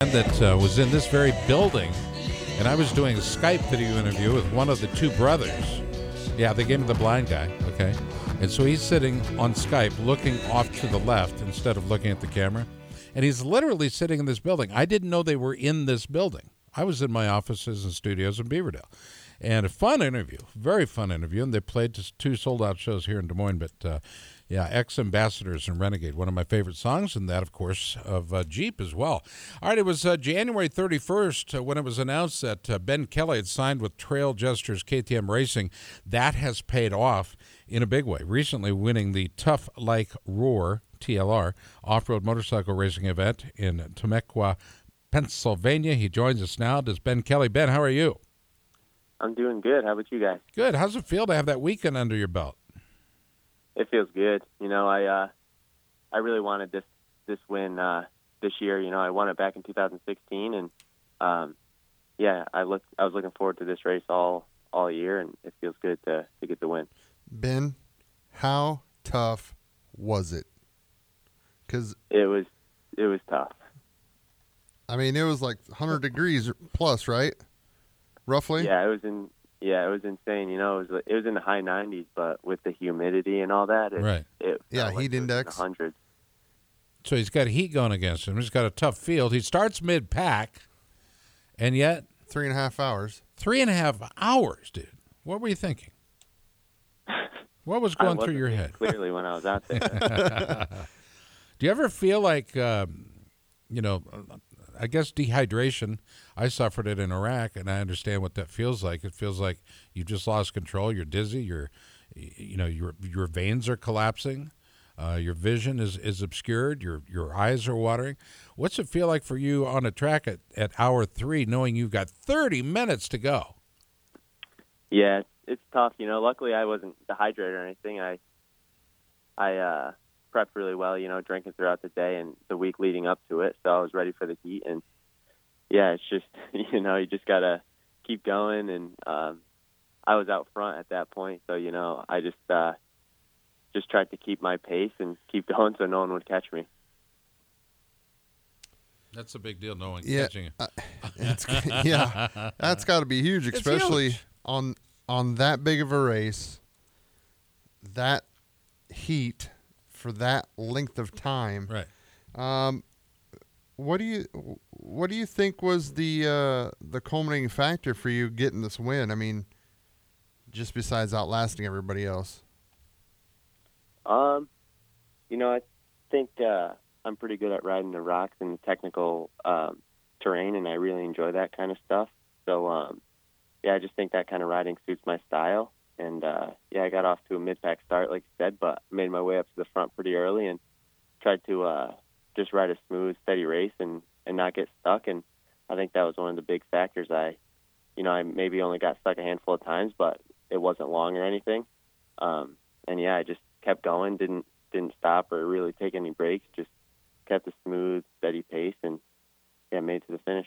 that uh, was in this very building, and I was doing a Skype video interview with one of the two brothers. Yeah, they gave me the blind guy, okay? And so he's sitting on Skype looking off to the left instead of looking at the camera. And he's literally sitting in this building. I didn't know they were in this building. I was in my offices and studios in Beaverdale. And a fun interview, very fun interview. And they played two sold out shows here in Des Moines. But uh, yeah, X Ambassadors and Renegade, one of my favorite songs, and that, of course, of uh, Jeep as well. All right, it was uh, January 31st uh, when it was announced that uh, Ben Kelley had signed with Trailjesters KTM Racing. That has paid off in a big way, recently winning the Tough Like RORR TLR off road motorcycle racing event in Tamaqua, Pennsylvania. He joins us now. Does Ben Kelley? Ben, how are you? I'm doing good. How about you guys? Good. How's it feel to have that weekend under your belt? it feels good. You know, I uh, I really wanted this this win uh, this year. You know, I won it back in 2016, and um, yeah, I look I was looking forward to this race all all year, and it feels good to to get the win. Ben, how tough was it? Because it was it was tough. I mean, it was like 100 degrees plus, right? Roughly. Yeah, it was in yeah, it was insane. You know, it was it was in the high 90s, but with the humidity and all that, it, right? It yeah, heat index hundreds. So he's got heat going against him. He's got a tough field. He starts mid pack, and yet three and a half hours. Three and a half hours, dude. What were you thinking? What was going through your head? Clearly, when I was out there. Do you ever feel like, um, you know, I guess dehydration. I suffered it in Iraq, and I understand what that feels like. It feels like you just lost control. You're dizzy. You're, you know, your your veins are collapsing. Uh, your vision is, is obscured. Your your eyes are watering. What's it feel like for you on a track at, at hour three, knowing you've got 30 minutes to go? Yeah, it's tough. You know, luckily I wasn't dehydrated or anything. I I uh, prepped really well, you know, drinking throughout the day and the week leading up to it. So I was ready for the heat. And yeah, it's just, you know, you just got to keep going. And um, I was out front at that point. So, you know, I just, uh, just tried to keep my pace and keep going so no one would catch me. That's a big deal, no one yeah, catching you. Uh, yeah, that's got to be huge, especially huge. on on that big of a race. That heat for that length of time. Right. Um, what do you what do you think was the uh, the culminating factor for you getting this win? I mean, just besides outlasting everybody else. Um, you know, I think uh, I'm pretty good at riding the rocks and the technical um, terrain, and I really enjoy that kind of stuff. So, um, yeah, I just think that kind of riding suits my style and uh, yeah, I got off to a mid-pack start, like you said, but made my way up to the front pretty early and tried to uh, just ride a smooth, steady race and and not get stuck. And I think that was one of the big factors. I, you know, I maybe only got stuck a handful of times, but it wasn't long or anything. Um, and yeah, I just kept going, didn't didn't stop or really take any breaks, just kept a smooth, steady pace, and yeah, made to the finish.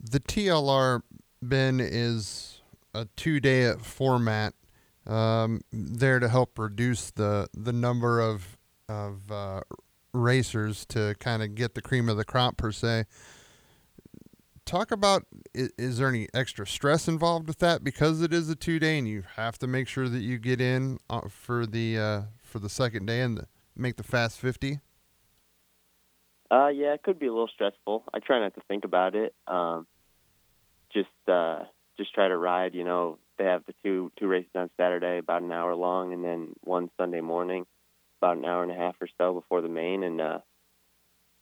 The TLR Ben is a two day format um, there to help reduce the the number of of uh, racers to kind of get the cream of the crop per se. Talk about is, is, there any extra stress involved with that because it is a two day and you have to make sure that you get in uh, for the uh, for the second day and the, make the fast fifty. Uh, yeah, it could be a little stressful. I try not to think about it. Um, just uh, just try to ride. You know, they have the two two races on Saturday, about an hour long, and then one Sunday morning, about an hour and a half or so before the main. And uh,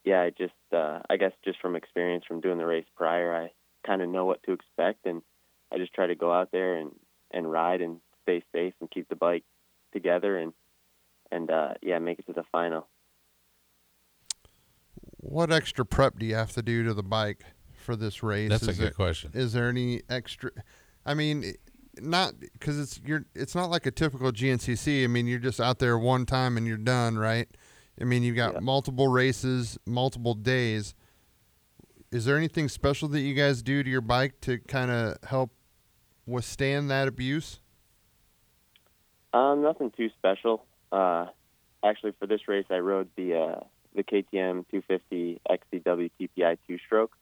yeah, I just uh, I guess just from experience from doing the race prior, I kind of know what to expect, and I just try to go out there and and ride and stay safe and keep the bike together and and uh, yeah, make it to the final. What extra prep do you have to do to the bike? For this race? That's is a good question. Is there any extra? I mean, not because it's you're. It's not like a typical GNCC. I mean, you're just out there one time and you're done, right? I mean, you've got yeah. multiple races, multiple days. Is there anything special that you guys do to your bike to kind of help withstand that abuse? Um, nothing too special. Uh, actually, for this race, I rode the uh, the KTM 250 XCW TPI two stroke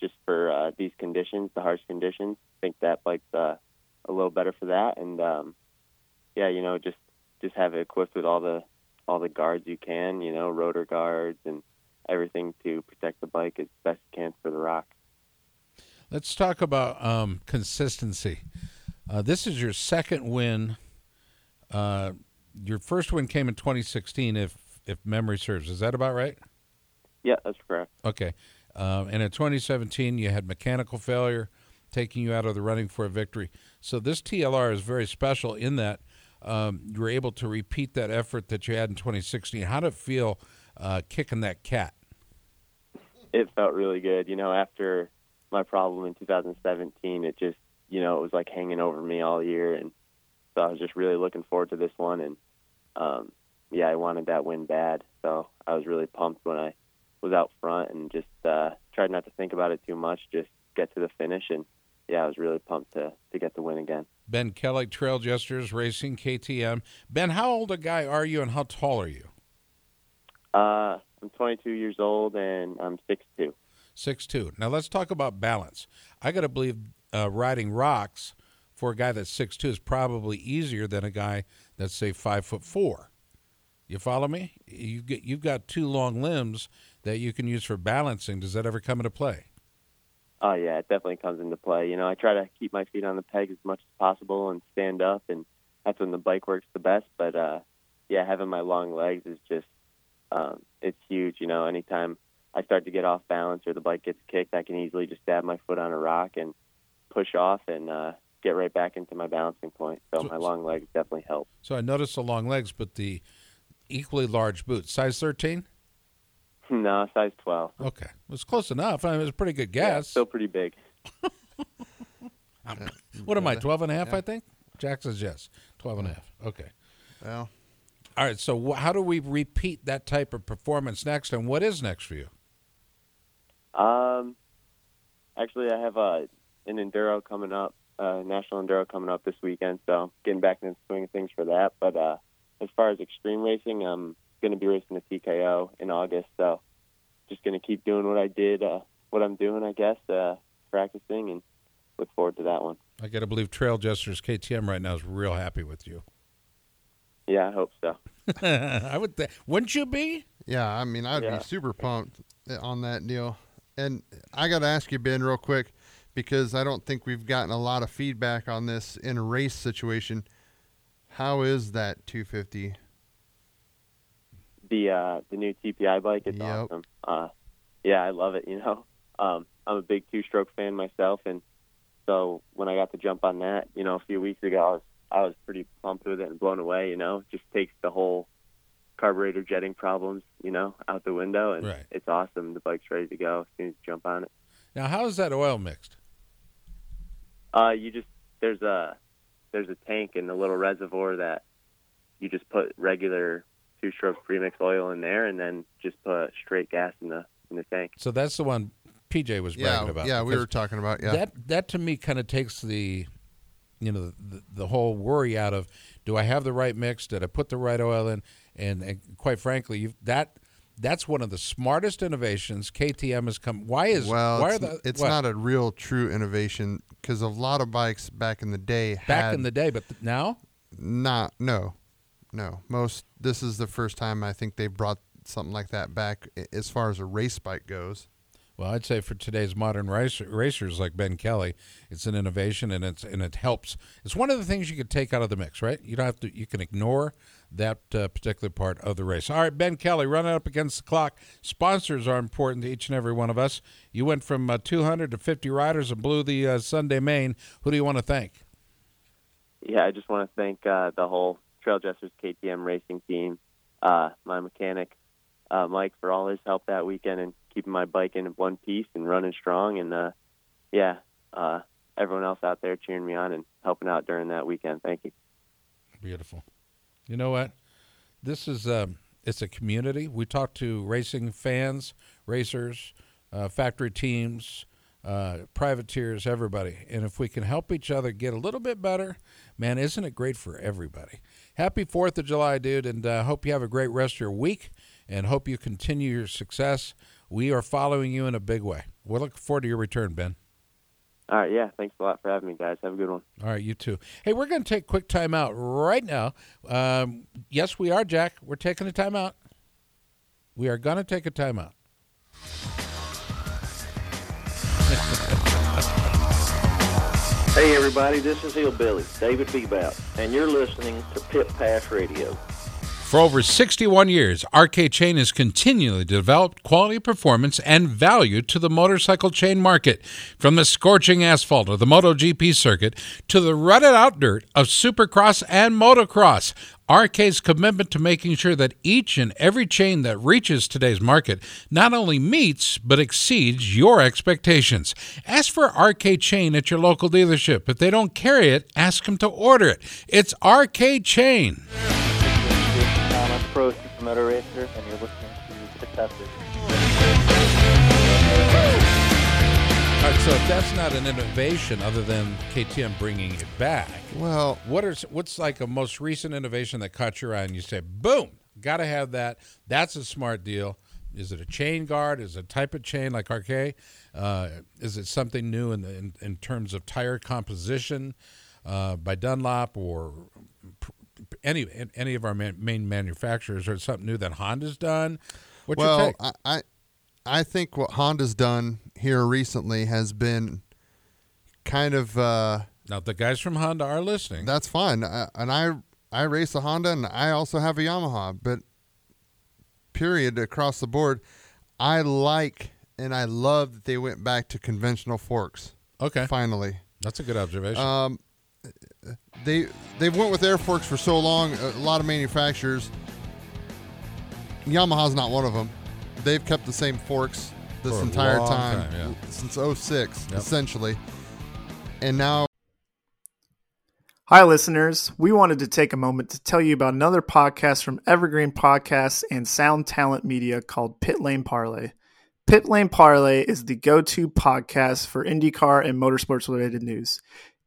just for uh, these conditions, the harsh conditions. I think that bike's uh, a little better for that, and um, yeah, you know, just just have it equipped with all the all the guards you can, you know, rotor guards and everything to protect the bike as best you can for the rock. Let's talk about um, consistency. Uh, this is your second win. Uh, your first win came in 2016, if if memory serves. Is that about right? Yeah, that's correct. Okay. Um, and in 2017, you had mechanical failure, taking you out of the running for a victory. So this TLR is very special in that um, you were able to repeat that effort that you had in 2016. How did it feel uh, kicking that cat? It felt really good. You know, after my problem in 2017, it just, you know, it was like hanging over me all year. And so I was just really looking forward to this one. And um, yeah, I wanted that win bad. So I was really pumped when I was out front and just uh, tried not to think about it too much, just get to the finish. And yeah, I was really pumped to, to get the win again. Ben Kelley, Trail Jesters Racing, KTM. Ben, how old a guy are you and how tall are you? Uh, I'm 22 years old and I'm 6'2". Six two. Now let's talk about balance. I got to believe uh, riding rocks for a guy that's six two is probably easier than a guy that's say five foot four. You follow me? You get you've got two long limbs that you can use for balancing. Does that ever come into play? Oh yeah, it definitely comes into play. You know, I try to keep my feet on the peg as much as possible and stand up, and that's when the bike works the best. But uh, yeah, having my long legs is just um, it's huge. You know, anytime I start to get off balance or the bike gets kicked, I can easily just stab my foot on a rock and push off and uh, get right back into my balancing point. So, So- my long legs definitely help. So I noticed the long legs, but the equally large boots. Size thirteen. no, size 12. Okay, it was close enough. I mean, it was a pretty good Yeah, guess. still pretty big. what am I? 12 and a half, I think. Jack says yes. 12 and a half. Okay. Well, All right. So wh- how do we repeat that type of performance next, and what is next for you? Um, actually, I have uh, an enduro coming up, uh, national enduro coming up this weekend. So getting back into the swing of things for that. But uh, as far as extreme racing, I'm going to be racing the TKO in August. So just going to keep doing what I did, uh, what I'm doing, I guess, uh, practicing, and look forward to that one. I got to believe Trailjesters KTM right now is real happy with you. Yeah, I hope so. I would. Th- wouldn't you be? yeah, I mean, I'd Yeah. be super pumped uh, on that deal. And I got to ask you, Ben, real quick, because I don't think we've gotten a lot of feedback on this in a race situation. How is that 250? The uh, the new TPI bike. It's Yep. awesome. Uh, yeah, I love it. You know, um, I'm a big two stroke fan myself, and so when I got to jump on that, you know, a few weeks ago, I was I was pretty pumped with it and blown away. You know, just takes the whole carburetor jetting problems, you know, out the window, and Right. it's awesome. The bike's ready to go as soon as you jump on it. Now, how is that oil mixed? Uh, you just there's a there's a tank and a little reservoir that you just put regular two stroke premix oil in there, and then just put straight gas in the in the tank. So that's the one PJ was bragging Yeah, about. yeah, we were talking about yeah. That that to me kind of takes the, you know, the, the whole worry out of do I have the right mix? Did I put the right oil in? And, and quite frankly, you've, that that's one of the smartest innovations KTM has come. Why is well, why it's, are the it's not a real true innovation because a lot of bikes back in the day back in the day, but th- now not no, no. Most this is the first time I think they brought something like that back as far as a race bike goes. Well, I'd say for today's modern racer, racers like Ben Kelley, it's an innovation and it's and it helps. It's one of the things you could take out of the mix, right? You don't have to. You can ignore that uh, particular part of the race. All right, Ben Kelley, running up against the clock. Sponsors are important to each and every one of us. You went from uh, 200 to 50 riders and blew the uh, Sunday main. Who do you want to thank? Yeah, I just want to thank uh, the whole Trailjesters KTM racing team, uh, my mechanic uh, Mike for all his help that weekend and keeping my bike in one piece and running strong, and uh, yeah, uh, everyone else out there cheering me on and helping out during that weekend. Thank you. Beautiful. You know what? This is um, it's a community. We talk to racing fans, racers, uh, factory teams, uh, privateers, everybody. And if we can help each other get a little bit better, man, isn't it great for everybody? Happy Fourth of July, dude, and uh, hope you have a great rest of your week. and hope you continue your success. We are following you in a big way. We're looking forward to your return, Ben. All right, yeah. Thanks a lot for having me, guys. Have a good one. All right, you too. Hey, we're going to take a quick time out right now. Um, yes, we are, Jack. We're taking a time out. We are going to take a time out. Hey everybody, this is Hillbilly, David Bebout, and you're listening to Pit Pass Radio. For over 61 years, RK Chain has continually developed quality performance and value to the motorcycle chain market. From the scorching asphalt of the MotoGP circuit to the rutted out dirt of supercross and motocross, RK's commitment to making sure that each and every chain that reaches today's market not only meets but exceeds your expectations. Ask for RK Chain at your local dealership. If they don't carry it, ask them to order it. It's RK Chain. I'm a pro supermoto racer, and you're listening to Pit Pass Radio. All right, so if that's not an innovation other than KTM bringing it back, Well, what is what's like a most recent innovation that caught your eye and you say, boom, got to have that. That's a smart deal. Is it a chain guard? Is it a type of chain like RK? Uh, is it something new in, the, in in terms of tire composition uh, by Dunlop or p- any any of our main manufacturers, or something new that Honda's done? What's well, take? I, I I think what Honda's done here recently has been kind of uh, now the guys from Honda are listening. that's fine. I, and I I race a Honda and I also have a Yamaha, but period across the board, I like and I love that they went back to conventional forks. okay, Finally, that's a good observation. um, they they went with air forks for so long. A lot of manufacturers. Yamaha's not one of them. They've kept the same forks this For entire long time, time, since 06, Yep. essentially. And now Hi, listeners. We wanted to take a moment to tell you about another podcast from Evergreen Podcasts and Sound Talent Media called Pit Lane Parlay. Pit Lane Parlay is the go to podcast for IndyCar and motorsports related news.